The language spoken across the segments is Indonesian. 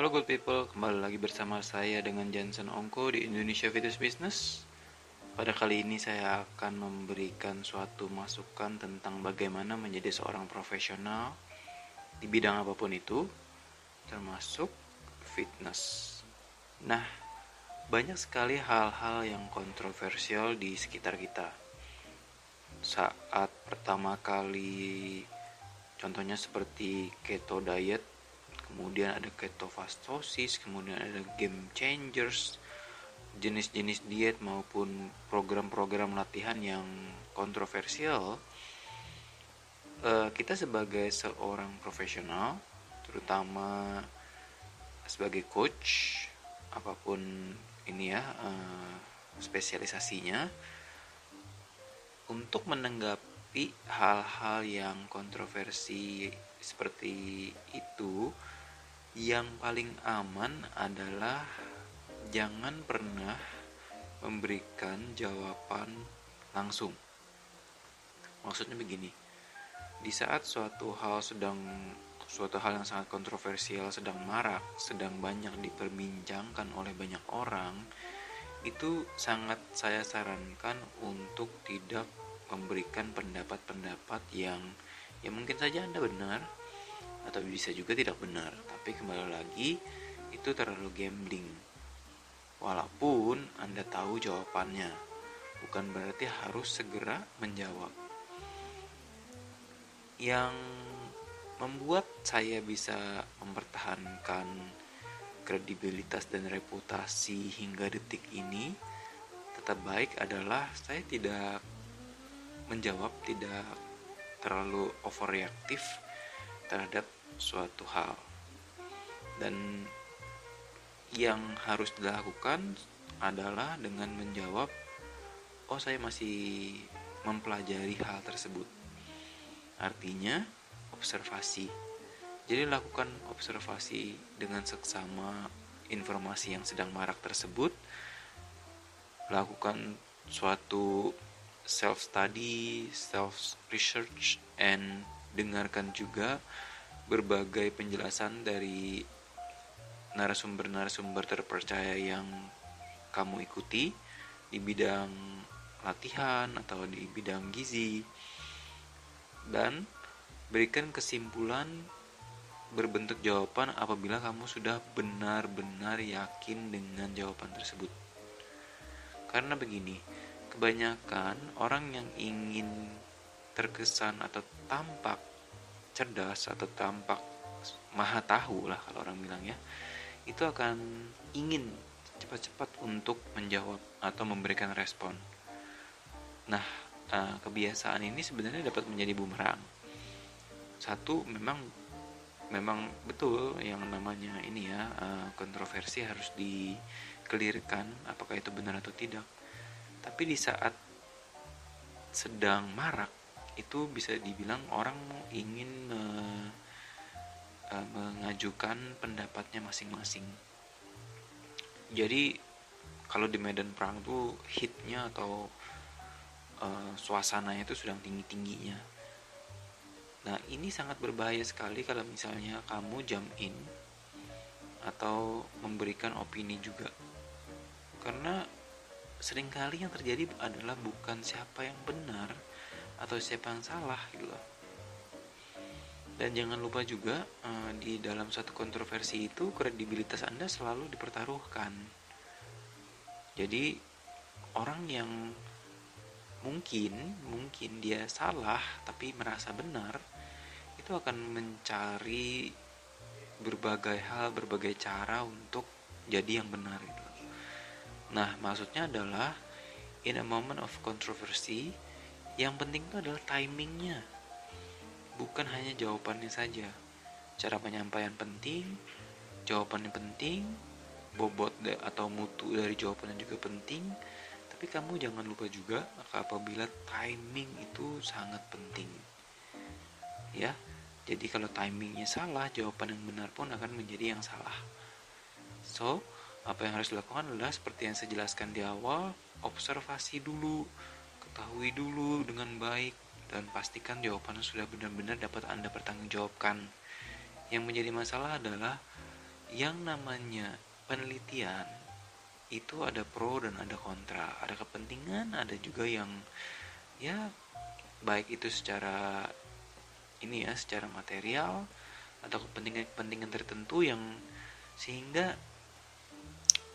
Halo good people, kembali lagi bersama saya dengan Jansen Ongko di Indonesia Fitness Business. Pada kali ini saya akan memberikan suatu masukan tentang bagaimana menjadi seorang profesional di bidang apa pun itu, termasuk fitness. Nah, banyak sekali hal-hal yang kontroversial di sekitar kita. Saat pertama kali, contohnya seperti keto diet, kemudian ada ketofastosis, kemudian ada game changers, jenis-jenis diet maupun program-program latihan yang kontroversial. Uh, kita sebagai seorang profesional, terutama sebagai coach, apa pun ini ya uh, spesialisasinya, untuk menanggapi hal-hal yang kontroversi seperti itu yang paling aman adalah jangan pernah memberikan jawaban langsung. Maksudnya begini, di saat suatu hal sedang suatu hal yang sangat kontroversial sedang marak, sedang banyak diperbincangkan oleh banyak orang, itu sangat saya sarankan untuk tidak memberikan pendapat-pendapat yang ya mungkin saja Anda benar atau bisa juga tidak benar. Tapi kembali lagi itu terlalu gambling. Walaupun Anda tahu jawabannya. Bukan berarti harus segera menjawab. Yang membuat saya bisa mempertahankan kredibilitas dan reputasi hingga detik ini tetap baik adalah saya tidak menjawab tidak terlalu overreaktif terhadap suatu hal. Dan yang harus dilakukan adalah dengan menjawab oh saya masih mempelajari hal tersebut. Artinya observasi. Jadi lakukan observasi dengan seksama informasi yang sedang marak tersebut. Lakukan suatu self study self research and dengarkan juga berbagai penjelasan dari narasumber-narasumber terpercaya yang kamu ikuti di bidang latihan atau di bidang gizi dan berikan kesimpulan berbentuk jawaban apabila kamu sudah benar-benar yakin dengan jawaban tersebut. Karena begini, kebanyakan orang yang ingin terkesan atau tampak cerdas atau tampak maha tahu lah kalau orang bilang ya itu akan ingin cepat-cepat untuk menjawab atau memberikan respon. Nah eh, kebiasaan ini sebenarnya dapat menjadi bumerang. Satu memang memang betul yang namanya ini ya eh, kontroversi harus dikelirkan apakah itu benar atau tidak. Tapi di saat sedang marak itu bisa dibilang orang ingin me, uh, mengajukan pendapatnya masing-masing. Jadi kalau di medan perang tuh hitnya atau uh, suasananya itu sedang tinggi-tingginya. Nah ini sangat berbahaya sekali kalau misalnya kamu jam in atau memberikan opini juga. Karena sering kali yang terjadi adalah bukan siapa yang benar, atau siapa yang salah gitu loh. Dan jangan lupa juga uh, di dalam satu kontroversi itu kredibilitas anda selalu dipertaruhkan. Jadi orang yang mungkin mungkin dia salah tapi merasa benar itu akan mencari berbagai hal berbagai cara untuk jadi yang benar gitu nah maksudnya adalah in a moment of controversy yang penting itu adalah timingnya. Bukan hanya jawabannya saja. Cara penyampaian penting jawabannya penting bobot atau mutu dari jawabannya juga penting. Tapi kamu jangan lupa juga apabila timing itu sangat penting. Ya jadi kalau timingnya salah jawaban yang benar pun akan menjadi yang salah. So apa yang harus dilakukan adalah seperti yang saya jelaskan di awal observasi dulu ketahui dulu dengan baik dan pastikan jawabannya sudah benar-benar dapat Anda pertanggungjawabkan. Yang menjadi masalah adalah yang namanya penelitian itu ada pro dan ada kontra ada kepentingan ada juga yang ya baik itu secara ini ya secara material atau kepentingan-kepentingan tertentu yang sehingga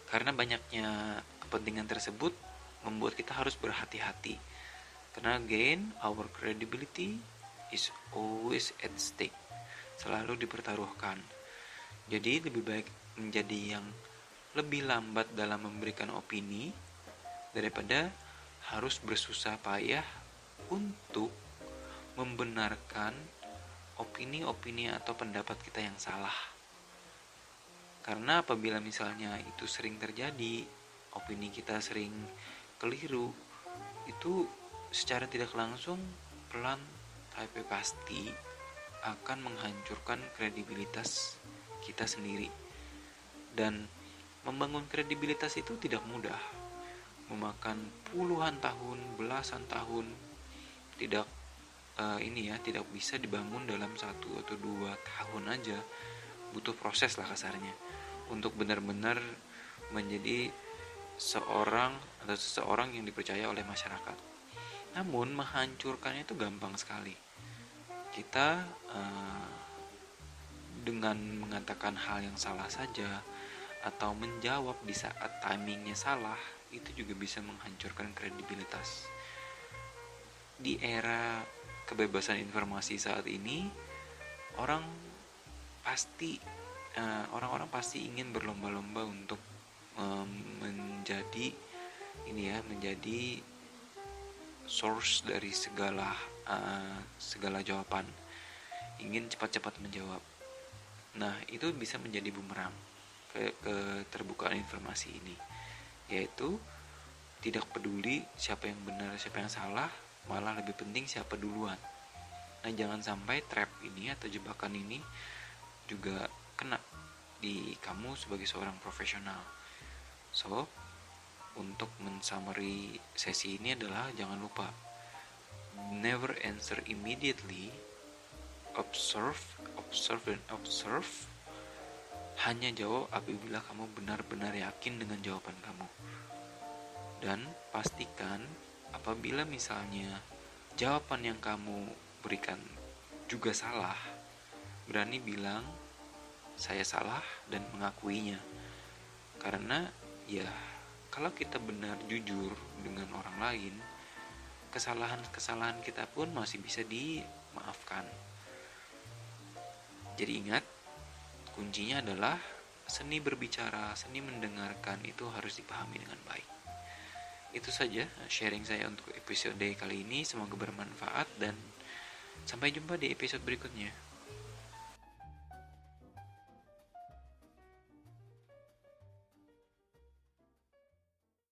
karena banyaknya kepentingan tersebut membuat kita harus berhati-hati. Karena again our credibility is always at stake. Selalu dipertaruhkan. Jadi lebih baik menjadi yang lebih lambat dalam memberikan opini daripada harus bersusah payah untuk membenarkan opini-opini atau pendapat kita yang salah. Karena apabila misalnya itu sering terjadi, opini kita sering keliru, itu secara tidak langsung pelan tapi pasti akan menghancurkan kredibilitas kita sendiri. Dan Membangun kredibilitas itu tidak mudah. Memakan puluhan tahun, belasan tahun. Tidak uh, ini ya, tidak bisa dibangun dalam satu atau dua tahun aja. Butuh proses lah kasarnya untuk benar-benar menjadi seorang atau seseorang yang dipercaya oleh masyarakat. Namun menghancurkannya itu gampang sekali. Kita uh, dengan mengatakan hal yang salah saja, atau menjawab di saat timingnya salah itu juga bisa menghancurkan kredibilitas di era kebebasan informasi saat ini orang pasti uh, orang-orang pasti ingin berlomba-lomba untuk menjadi ini ya menjadi source dari segala uh, segala jawaban. Ingin cepat-cepat menjawab. Nah itu bisa menjadi bumerang ke keterbukaan informasi ini. Yaitu tidak peduli siapa yang benar siapa yang salah malah lebih penting siapa duluan. Nah jangan sampai trap ini atau jebakan ini juga kena di kamu sebagai seorang profesional so untuk mensummary sesi ini adalah jangan lupa never answer immediately observe observe and observe hanya jawab apabila kamu benar-benar yakin dengan jawaban kamu. Dan pastikan apabila misalnya jawaban yang kamu berikan juga salah, berani bilang saya salah dan mengakuinya. Karena ya kalau kita benar jujur dengan orang lain, kesalahan-kesalahan kita pun masih bisa dimaafkan. Jadi ingat, Kuncinya adalah seni berbicara, seni mendengarkan itu harus dipahami dengan baik. Itu saja sharing saya untuk episode kali ini. Semoga bermanfaat dan sampai jumpa di episode berikutnya.